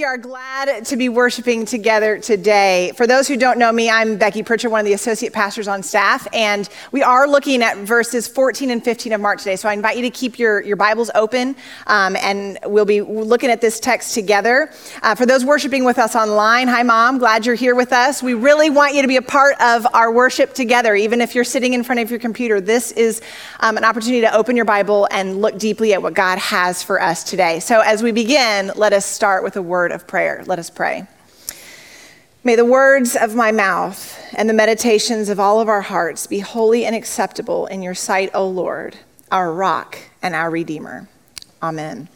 We are glad to be worshiping together today. For those who don't know me, I'm Becky Pritchard, one of the associate pastors on staff, and we are looking at verses 14 and 15 of Mark today. So I invite you to keep your, your Bibles open, um, and we'll be looking at this text together. Uh, for those worshiping with us online, hi, Mom, glad you're here with us. We really want you to be a part of our worship together, even if you're sitting in front of your computer. This is um, an opportunity to open your Bible and look deeply at what God has for us today. So as we begin, let us start with a word word of prayer. Let us pray. May the words of my mouth and the meditations of all of our hearts be holy and acceptable in your sight, O Lord, our rock and our redeemer. Amen.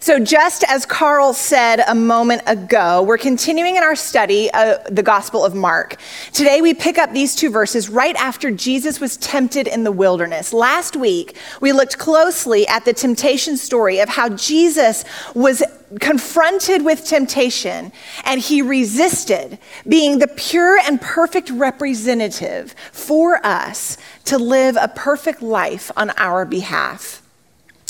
So, just as Carl said a moment ago, we're continuing in our study of the Gospel of Mark. Today, we pick up these two verses right after Jesus was tempted in the wilderness. Last week, we looked closely at the temptation story of how Jesus was confronted with temptation and he resisted, being the pure and perfect representative for us to live a perfect life on our behalf.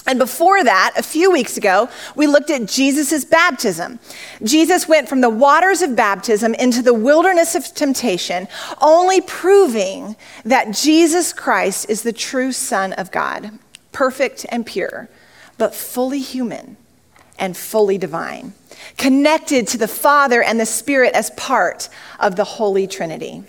And before that, a few weeks ago, we looked at Jesus' baptism. Jesus went from the waters of baptism into the wilderness of temptation, only proving that Jesus Christ is the true Son of God, perfect and pure, but fully human and fully divine, connected to the Father and the Spirit as part of the Holy Trinity.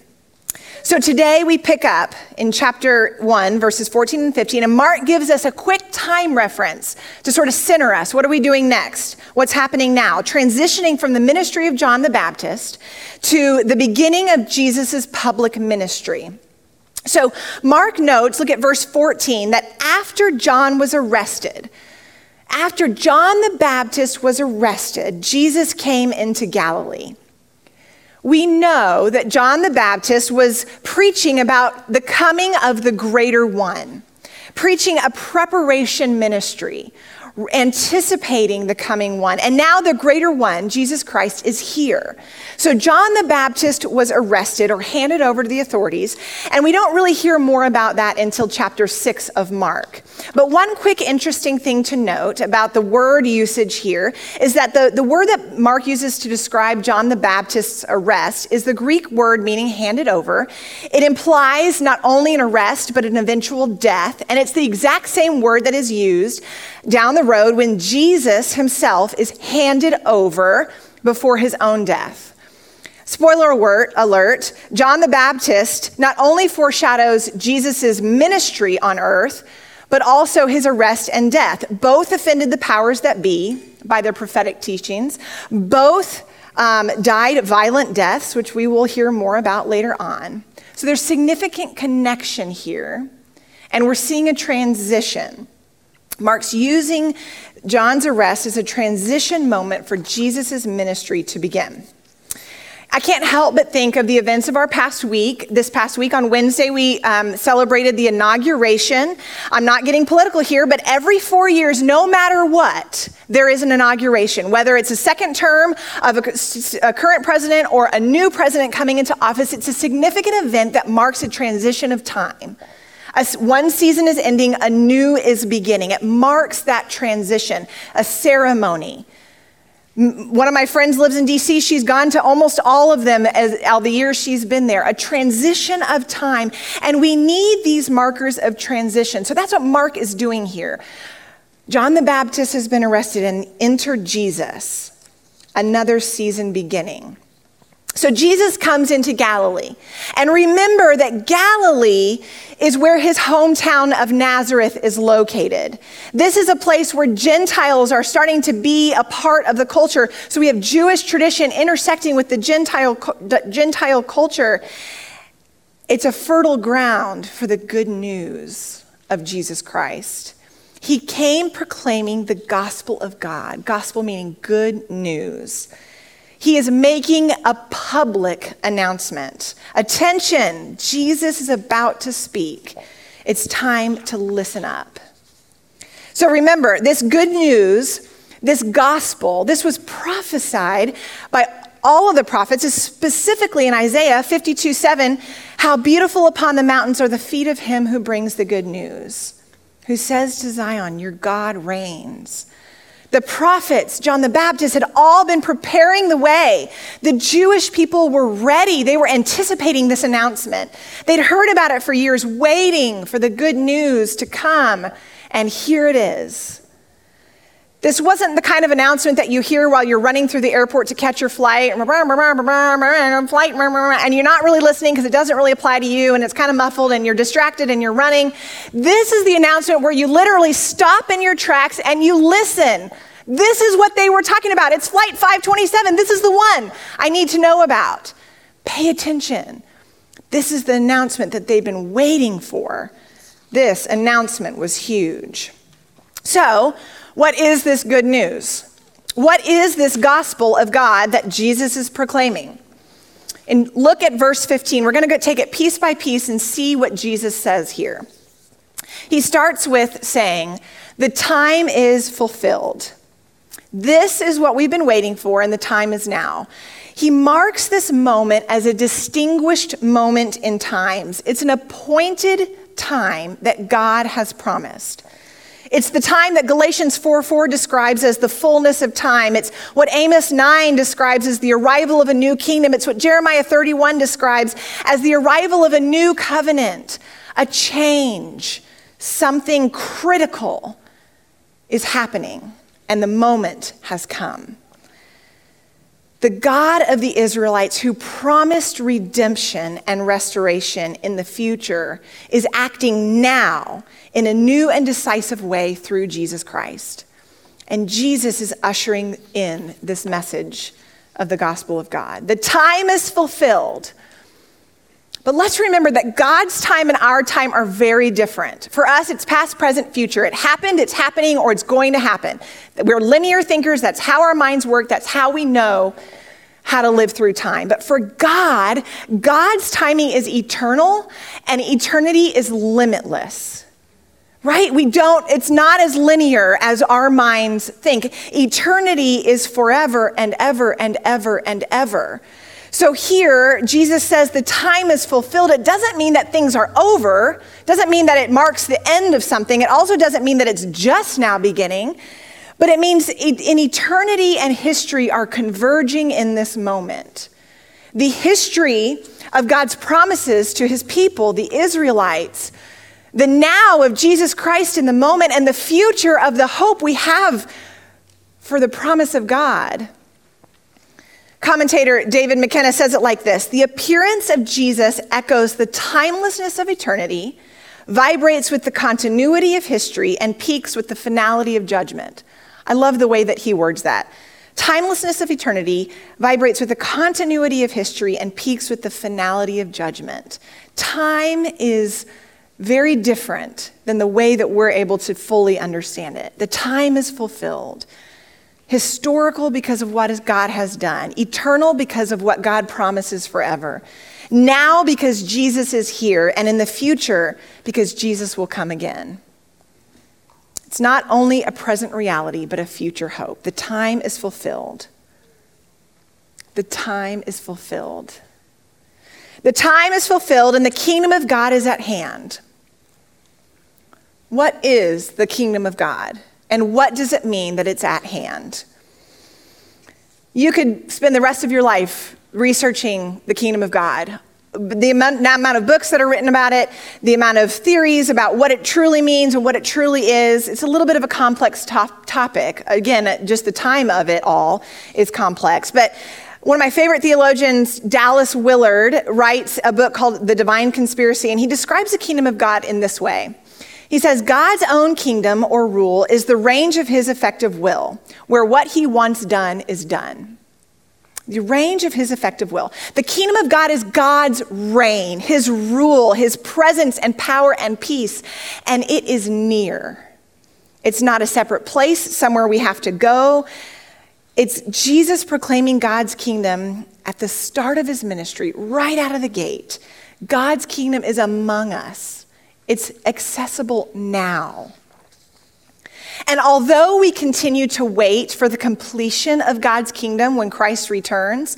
So today we pick up in chapter 1, verses 14 and 15, and Mark gives us a quick time reference to sort of center us. What are we doing next? What's happening now? Transitioning from the ministry of John the Baptist to the beginning of Jesus' public ministry. So Mark notes, look at verse 14, that after John was arrested, after John the Baptist was arrested, Jesus came into Galilee. We know that John the Baptist was preaching about the coming of the greater one, preaching a preparation ministry, anticipating the coming one. And now the greater one, Jesus Christ, is here. So John the Baptist was arrested or handed over to the authorities, and we don't really hear more about that until chapter 6 of Mark. But one quick interesting thing to note about the word usage here is that the, the word that Mark uses to describe John the Baptist's arrest is the Greek word meaning handed over. It implies not only an arrest, but an eventual death, and it's the exact same word that is used down the road when Jesus himself is handed over before his own death. Spoiler alert, alert, John the Baptist not only foreshadows Jesus' ministry on earth, but also his arrest and death. Both offended the powers that be by their prophetic teachings. Both um, died violent deaths, which we will hear more about later on. So there's significant connection here, and we're seeing a transition. Mark's using John's arrest as a transition moment for Jesus' ministry to begin. I can't help but think of the events of our past week. This past week on Wednesday, we um, celebrated the inauguration. I'm not getting political here, but every four years, no matter what, there is an inauguration. Whether it's a second term of a, a current president or a new president coming into office, it's a significant event that marks a transition of time. One season is ending, a new is beginning. It marks that transition, a ceremony. One of my friends lives in DC. She's gone to almost all of them as all the years she's been there. A transition of time. And we need these markers of transition. So that's what Mark is doing here. John the Baptist has been arrested and entered Jesus, another season beginning. So Jesus comes into Galilee. And remember that Galilee is where his hometown of Nazareth is located. This is a place where Gentiles are starting to be a part of the culture. So we have Jewish tradition intersecting with the Gentile, Gentile culture. It's a fertile ground for the good news of Jesus Christ. He came proclaiming the gospel of God, gospel meaning good news. He is making a public announcement. Attention, Jesus is about to speak. It's time to listen up. So remember, this good news, this gospel, this was prophesied by all of the prophets, specifically in Isaiah 52 7, how beautiful upon the mountains are the feet of him who brings the good news, who says to Zion, Your God reigns. The prophets, John the Baptist, had all been preparing the way. The Jewish people were ready. They were anticipating this announcement. They'd heard about it for years, waiting for the good news to come. And here it is. This wasn't the kind of announcement that you hear while you're running through the airport to catch your flight, flight, and you're not really listening because it doesn't really apply to you and it's kind of muffled and you're distracted and you're running. This is the announcement where you literally stop in your tracks and you listen. This is what they were talking about. It's flight 527. This is the one I need to know about. Pay attention. This is the announcement that they've been waiting for. This announcement was huge. So, what is this good news? What is this gospel of God that Jesus is proclaiming? And look at verse 15. We're going to take it piece by piece and see what Jesus says here. He starts with saying, The time is fulfilled. This is what we've been waiting for, and the time is now. He marks this moment as a distinguished moment in times. It's an appointed time that God has promised. It's the time that Galatians 4 4 describes as the fullness of time. It's what Amos 9 describes as the arrival of a new kingdom. It's what Jeremiah 31 describes as the arrival of a new covenant, a change. Something critical is happening, and the moment has come. The God of the Israelites, who promised redemption and restoration in the future, is acting now in a new and decisive way through Jesus Christ. And Jesus is ushering in this message of the gospel of God. The time is fulfilled. But let's remember that God's time and our time are very different. For us, it's past, present, future. It happened, it's happening, or it's going to happen. We're linear thinkers. That's how our minds work. That's how we know how to live through time. But for God, God's timing is eternal and eternity is limitless. Right? We don't, it's not as linear as our minds think. Eternity is forever and ever and ever and ever. So here, Jesus says the time is fulfilled. It doesn't mean that things are over, it doesn't mean that it marks the end of something. It also doesn't mean that it's just now beginning. But it means in eternity and history are converging in this moment. The history of God's promises to his people, the Israelites, the now of Jesus Christ in the moment, and the future of the hope we have for the promise of God. Commentator David McKenna says it like this The appearance of Jesus echoes the timelessness of eternity, vibrates with the continuity of history, and peaks with the finality of judgment. I love the way that he words that. Timelessness of eternity vibrates with the continuity of history and peaks with the finality of judgment. Time is very different than the way that we're able to fully understand it. The time is fulfilled. Historical because of what God has done, eternal because of what God promises forever. Now because Jesus is here, and in the future because Jesus will come again. It's not only a present reality, but a future hope. The time is fulfilled. The time is fulfilled. The time is fulfilled, and the kingdom of God is at hand. What is the kingdom of God? And what does it mean that it's at hand? You could spend the rest of your life researching the kingdom of God the amount, of books that are written about it, the amount of theories about what it truly means and what it truly is. It's a little bit of a complex top, topic. Again, just the time of it all is complex. But one of my favorite theologians, Dallas Willard, writes a book called The Divine Conspiracy, and he describes the kingdom of God in this way. He says, God's own kingdom or rule is the range of his effective will, where what he wants done is done the range of his effective will. The kingdom of God is God's reign, his rule, his presence and power and peace, and it is near. It's not a separate place, somewhere we have to go. It's Jesus proclaiming God's kingdom at the start of his ministry, right out of the gate. God's kingdom is among us, it's accessible now. And although we continue to wait for the completion of God's kingdom when Christ returns,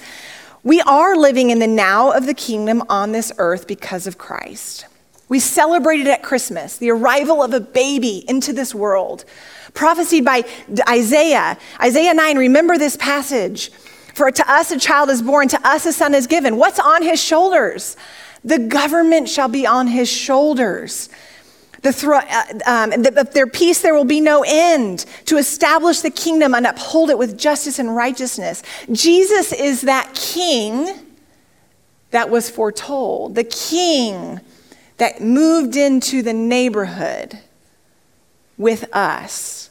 we are living in the now of the kingdom on this earth because of Christ. We celebrated at Christmas the arrival of a baby into this world. prophesied by Isaiah. Isaiah 9, remember this passage. For to us a child is born, to us a son is given. What's on his shoulders? The government shall be on his shoulders. The thro- uh, um, the, their peace there will be no end to establish the kingdom and uphold it with justice and righteousness. Jesus is that king that was foretold, the king that moved into the neighborhood with us.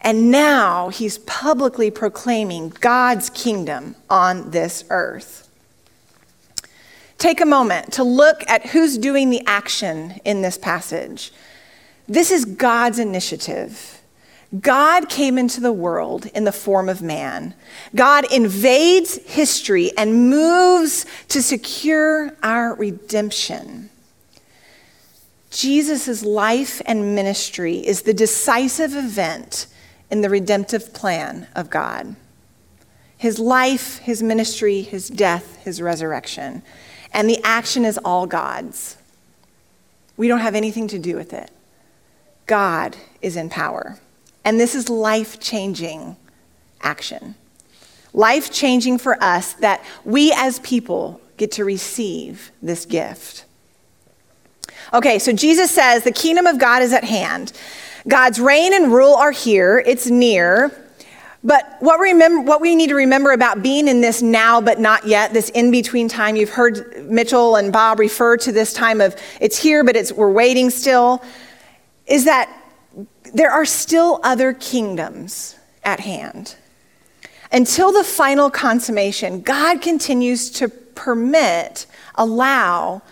And now he's publicly proclaiming God's kingdom on this earth. Take a moment to look at who's doing the action in this passage. This is God's initiative. God came into the world in the form of man. God invades history and moves to secure our redemption. Jesus' life and ministry is the decisive event in the redemptive plan of God. His life, his ministry, his death, his resurrection. And the action is all God's. We don't have anything to do with it. God is in power. And this is life changing action. Life changing for us that we as people get to receive this gift. Okay, so Jesus says the kingdom of God is at hand. God's reign and rule are here, it's near. But what, remember, what we need to remember about being in this now but not yet, this in between time, you've heard Mitchell and Bob refer to this time of it's here but it's, we're waiting still, is that there are still other kingdoms at hand. Until the final consummation, God continues to permit, allow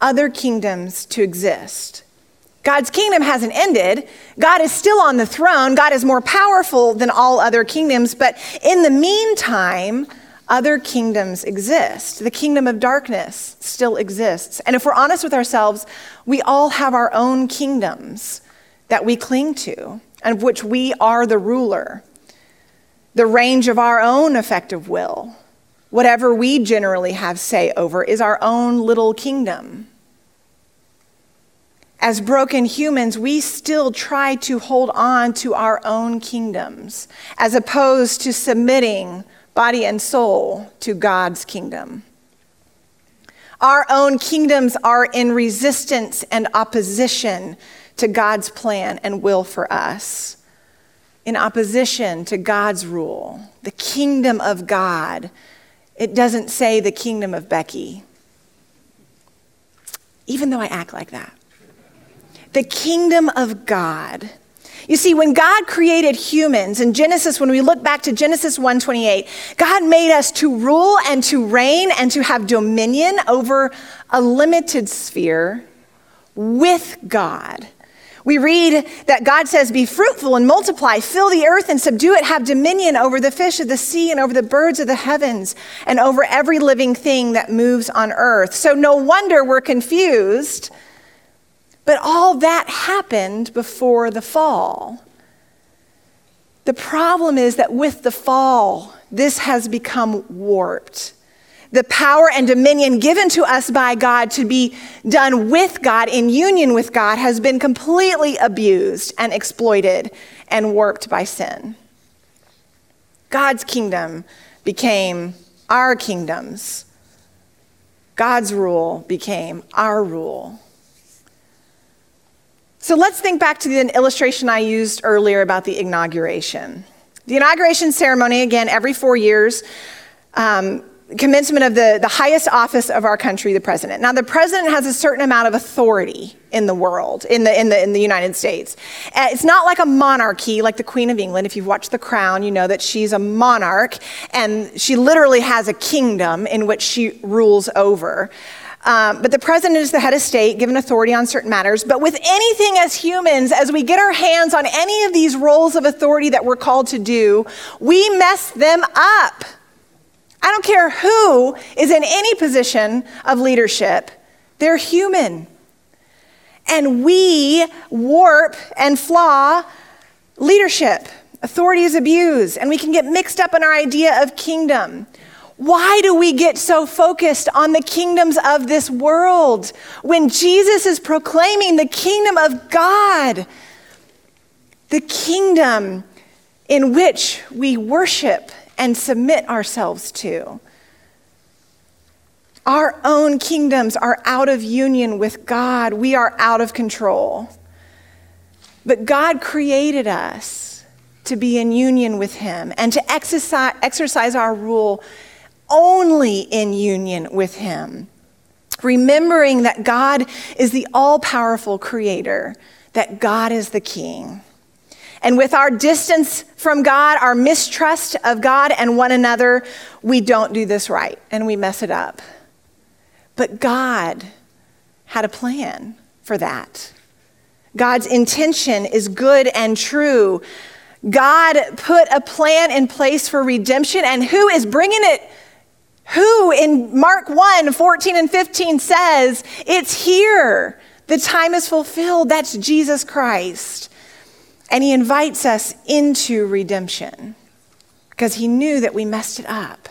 other kingdoms to exist. God's kingdom hasn't ended. God is still on the throne. God is more powerful than all other kingdoms. But in the meantime, other kingdoms exist. The kingdom of darkness still exists. And if we're honest with ourselves, we all have our own kingdoms that we cling to, and of which we are the ruler. The range of our own effective will, whatever we generally have say over, is our own little kingdom as broken humans, we still try to hold on to our own kingdoms as opposed to submitting body and soul to God's kingdom. Our own kingdoms are in resistance and opposition to God's plan and will for us, in opposition to God's rule, the kingdom of God. It doesn't say the kingdom of Becky, even though I act like that the kingdom of God. You see, when God created humans in Genesis, when we look back to Genesis 1:28, God made us to rule and to reign and to have dominion over a limited sphere with God. We read that God says, Be fruitful and multiply, fill the earth and subdue it, have dominion over the fish of the sea and over the birds of the heavens and over every living thing that moves on earth. So, no wonder we're confused but all that happened before the fall. The problem is that with the fall, this has become warped. The power and dominion given to us by God to be done with God, in union with God, has been completely abused and exploited and warped by sin. God's kingdom became our kingdoms. God's rule became our rule. So let's think back to the illustration I used earlier about the inauguration. The inauguration ceremony, again, every four years, um, commencement of the, the highest office of our country, the president. Now, the president has a certain amount of authority in the world, in the, in the, in the United States. Uh, it's not like a monarchy like the Queen of England. If you've watched The Crown, you know that she's a monarch and she literally has a kingdom in which she rules over. Um, but the president is the head of state, given authority on certain matters. But with anything as humans, as we get our hands on any of these roles of authority that we're called to do, we mess them up. I don't care who is in any position of leadership, they're human. And we warp and flaw leadership. Authority is abused, and we can get mixed up in our idea of kingdom. Why do we get so focused on the kingdoms of this world when Jesus is proclaiming the kingdom of God? the kingdom in which we worship and submit ourselves to. Our own kingdoms are out of union with God. We are out of control. But God created us to be in union with Him and to exercise, exercise our rule only in union with Him. Remembering that God is the all powerful creator, that God is the king. And with our distance from God, our mistrust of God and one another, we don't do this right and we mess it up. But God had a plan for that. God's intention is good and true. God put a plan in place for redemption, and who is bringing it? Who in Mark 1 14 and 15 says, It's here. The time is fulfilled. That's Jesus Christ. And he invites us into redemption because he knew that we messed it up.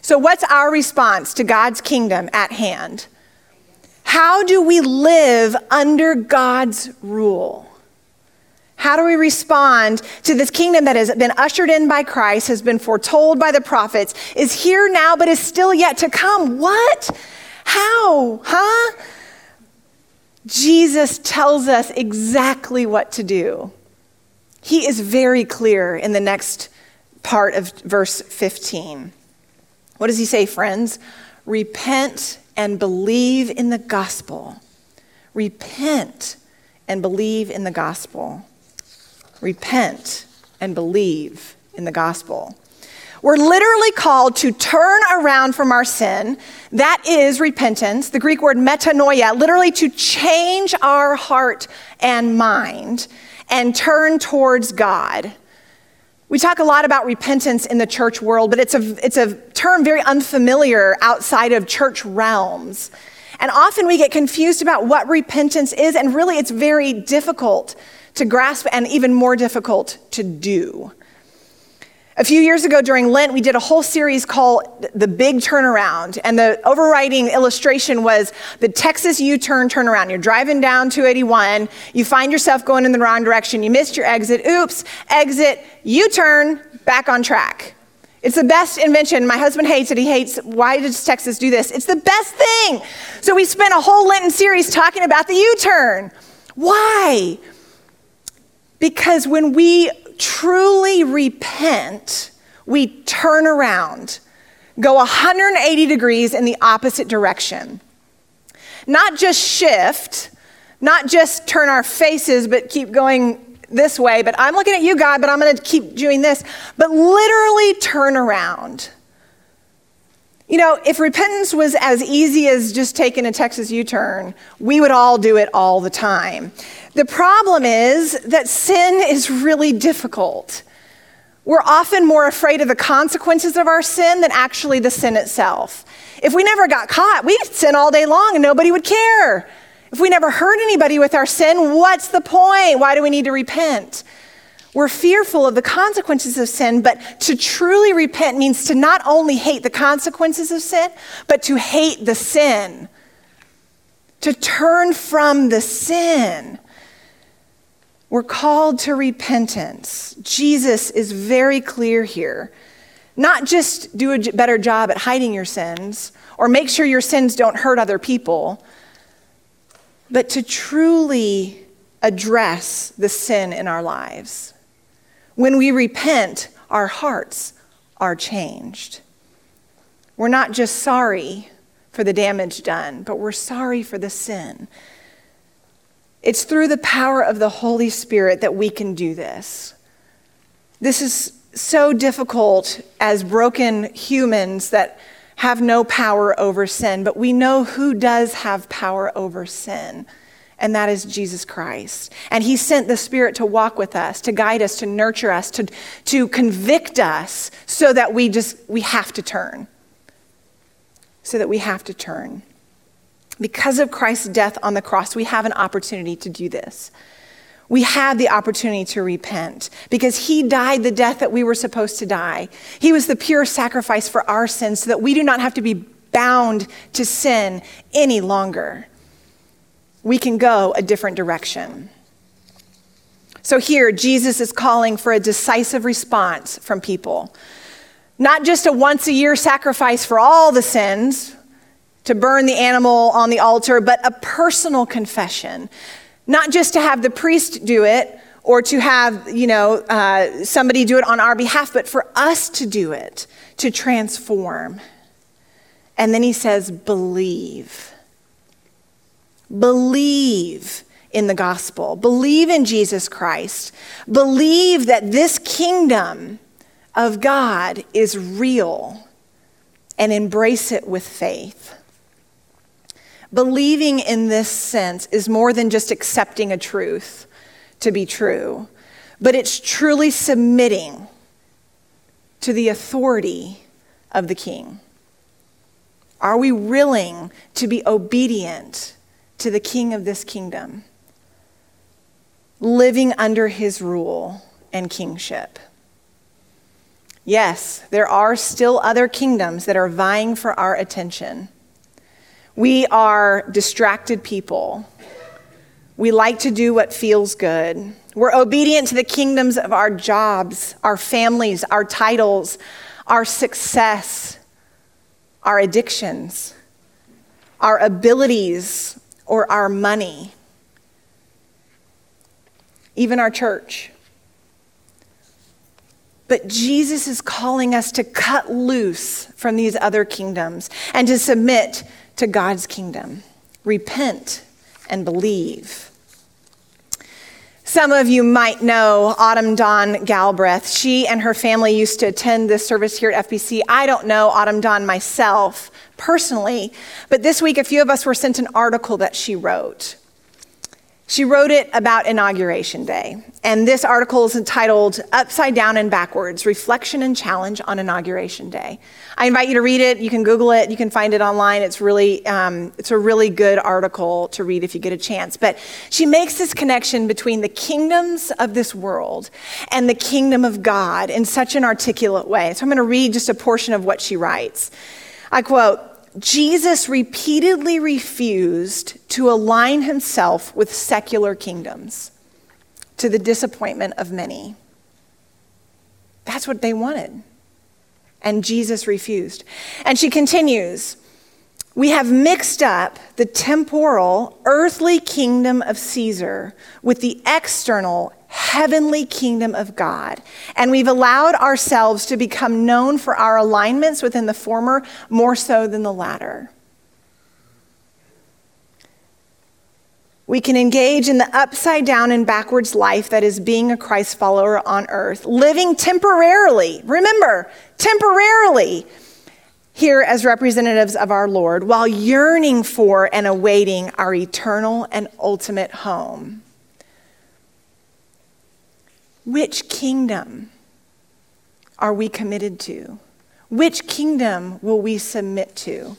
So, what's our response to God's kingdom at hand? How do we live under God's rule? How do we respond to this kingdom that has been ushered in by Christ, has been foretold by the prophets, is here now, but is still yet to come? What? How? Huh? Jesus tells us exactly what to do. He is very clear in the next part of verse 15. What does he say, friends? Repent and believe in the gospel. Repent and believe in the gospel. Repent and believe in the gospel. We're literally called to turn around from our sin. That is repentance, the Greek word metanoia, literally to change our heart and mind and turn towards God. We talk a lot about repentance in the church world, but it's a, it's a term very unfamiliar outside of church realms. And often we get confused about what repentance is, and really it's very difficult to grasp and even more difficult to do. A few years ago during Lent, we did a whole series called The Big Turnaround. And the overriding illustration was the Texas U turn turnaround. You're driving down 281, you find yourself going in the wrong direction, you missed your exit, oops, exit, U turn, back on track. It's the best invention. My husband hates it. He hates, why does Texas do this? It's the best thing. So we spent a whole Lenten series talking about the U turn. Why? Because when we truly repent, we turn around, go 180 degrees in the opposite direction. Not just shift, not just turn our faces, but keep going this way, but I'm looking at you, God, but I'm going to keep doing this, but literally turn around. You know, if repentance was as easy as just taking a Texas U turn, we would all do it all the time. The problem is that sin is really difficult. We're often more afraid of the consequences of our sin than actually the sin itself. If we never got caught, we'd sin all day long and nobody would care. If we never hurt anybody with our sin, what's the point? Why do we need to repent? We're fearful of the consequences of sin, but to truly repent means to not only hate the consequences of sin, but to hate the sin, to turn from the sin. We're called to repentance. Jesus is very clear here. Not just do a better job at hiding your sins or make sure your sins don't hurt other people, but to truly address the sin in our lives. When we repent, our hearts are changed. We're not just sorry for the damage done, but we're sorry for the sin. It's through the power of the Holy Spirit that we can do this. This is so difficult as broken humans that have no power over sin, but we know who does have power over sin and that is Jesus Christ. And He sent the Spirit to walk with us, to guide us, to nurture us, to, to convict us so that we just, we have to turn. So that we have to turn. Because of Christ's death on the cross, we have an opportunity to do this. We have the opportunity to repent because he died the death that we were supposed to die. He was the pure sacrifice for our sins so that we do not have to be bound to sin any longer we can go a different direction. So here, Jesus is calling for a decisive response from people. Not just a once a year sacrifice for all the sins, to burn the animal on the altar, but a personal confession. Not just to have the priest do it or to have, you know, uh, somebody do it on our behalf, but for us to do it, to transform. And then he says, believe. Believe in the gospel. Believe in Jesus Christ. Believe that this kingdom of God is real and embrace it with faith. Believing in this sense is more than just accepting a truth to be true, but it's truly submitting to the authority of the king. Are we willing to be obedient to the king of this kingdom, living under his rule and kingship? Yes, there are still other kingdoms that are vying for our attention. We are distracted people. We like to do what feels good. We're obedient to the kingdoms of our jobs, our families, our titles, our success, our addictions, our abilities, or our money, even our church. But Jesus is calling us to cut loose from these other kingdoms and to submit to God's kingdom. Repent and believe. Some of you might know Autumn Dawn Galbraith. She and her family used to attend this service here at FBC. I don't know Autumn Dawn myself personally, but this week a few of us were sent an article that she wrote. She wrote it about Inauguration Day, and this article is entitled Upside Down and Backwards Reflection and Challenge on Inauguration Day. I invite you to read it. You can Google it, you can find it online. It's, really, um, it's a really good article to read if you get a chance. But she makes this connection between the kingdoms of this world and the kingdom of God in such an articulate way. So I'm going to read just a portion of what she writes. I quote, Jesus repeatedly refused to align himself with secular kingdoms to the disappointment of many. That's what they wanted. And Jesus refused. And she continues We have mixed up the temporal, earthly kingdom of Caesar with the external, heavenly kingdom of God. And we've allowed ourselves to become known for our alignments within the former more so than the latter. We can engage in the upside down and backwards life that is being a Christ follower on earth, living temporarily. Remember, temporarily here as representatives of our Lord while yearning for and awaiting our eternal and ultimate home. Which kingdom are we committed to? Which kingdom will we submit to?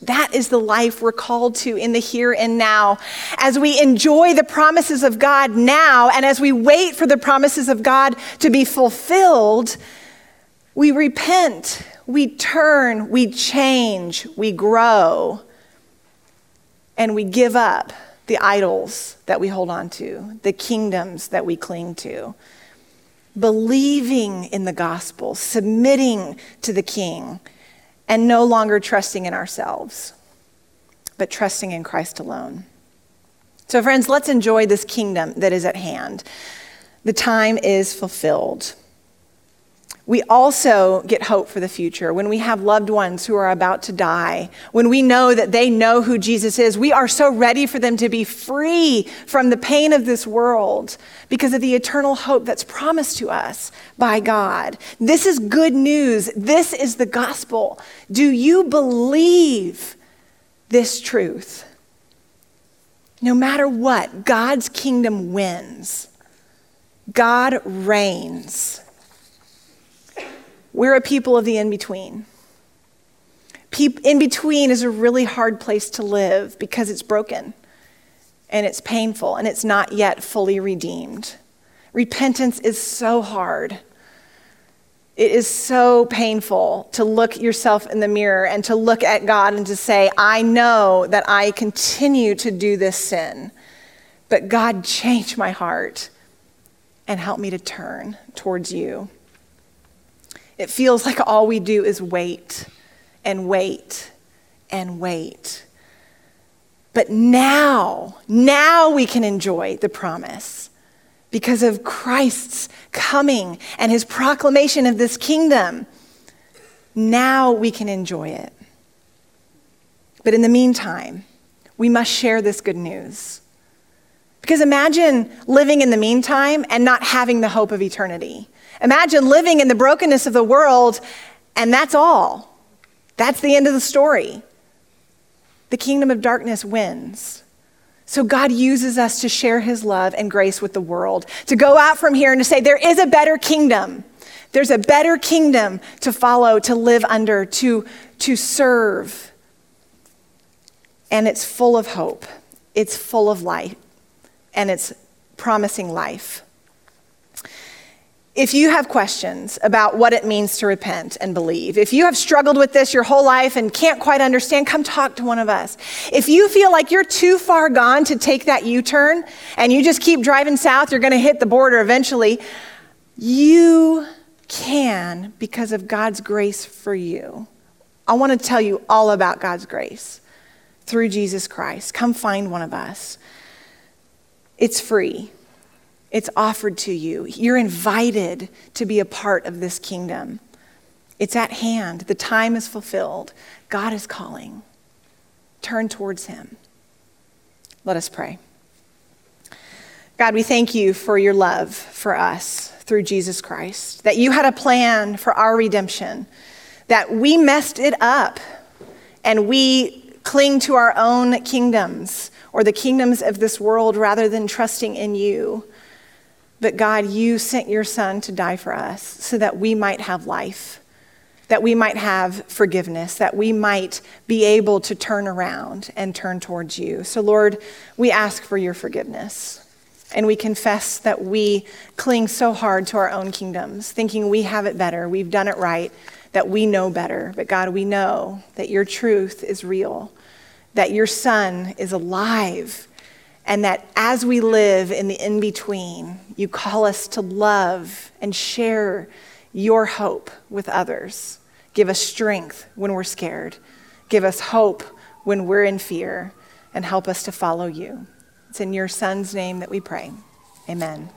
That is the life we're called to in the here and now. As we enjoy the promises of God now, and as we wait for the promises of God to be fulfilled, we repent, we turn, we change, we grow, and we give up the idols that we hold on to, the kingdoms that we cling to. Believing in the gospel, submitting to the king, and no longer trusting in ourselves, but trusting in Christ alone. So, friends, let's enjoy this kingdom that is at hand. The time is fulfilled. We also get hope for the future when we have loved ones who are about to die, when we know that they know who Jesus is. We are so ready for them to be free from the pain of this world because of the eternal hope that's promised to us by God. This is good news. This is the gospel. Do you believe this truth? No matter what, God's kingdom wins, God reigns. We're a people of the in between. In between is a really hard place to live because it's broken and it's painful and it's not yet fully redeemed. Repentance is so hard. It is so painful to look yourself in the mirror and to look at God and to say, I know that I continue to do this sin, But God, change my heart and help me to turn towards you. It feels like all we do is wait and wait and wait. But now, now we can enjoy the promise because of Christ's coming and his proclamation of this kingdom. Now we can enjoy it. But in the meantime, we must share this good news. Because imagine living in the meantime and not having the hope of eternity. Imagine living in the brokenness of the world and that's all. That's the end of the story. The kingdom of darkness wins. So God uses us to share his love and grace with the world, to go out from here and to say, there is a better kingdom. There's a better kingdom to follow, to live under, to, to serve. And it's full of hope, it's full of light, and it's promising life. If you have questions about what it means to repent and believe, if you have struggled with this your whole life and can't quite understand, come talk to one of us. If you feel like you're too far gone to take that U turn and you just keep driving south, you're going to hit the border eventually, you can because of God's grace for you. I want to tell you all about God's grace through Jesus Christ. Come find one of us. It's free. It's offered to you. You're invited to be a part of this kingdom. It's at hand. The time is fulfilled. God is calling. Turn towards Him. Let us pray. God, we thank you for your love for us through Jesus Christ, that you had a plan for our redemption, that we messed it up and we cling to our own kingdoms or the kingdoms of this world rather than trusting in you. But God, you sent your son to die for us so that we might have life, that we might have forgiveness, that we might be able to turn around and turn towards you. So, Lord, we ask for your forgiveness. And we confess that we cling so hard to our own kingdoms, thinking we have it better, we've done it right, that we know better. But God, we know that your truth is real, that your son is alive and that as we live in the in between, you call us to love and share your hope with others. Give us strength when we're scared. Give us hope when we're in fear. And help us to follow you. It's in your son's name that we pray. Amen.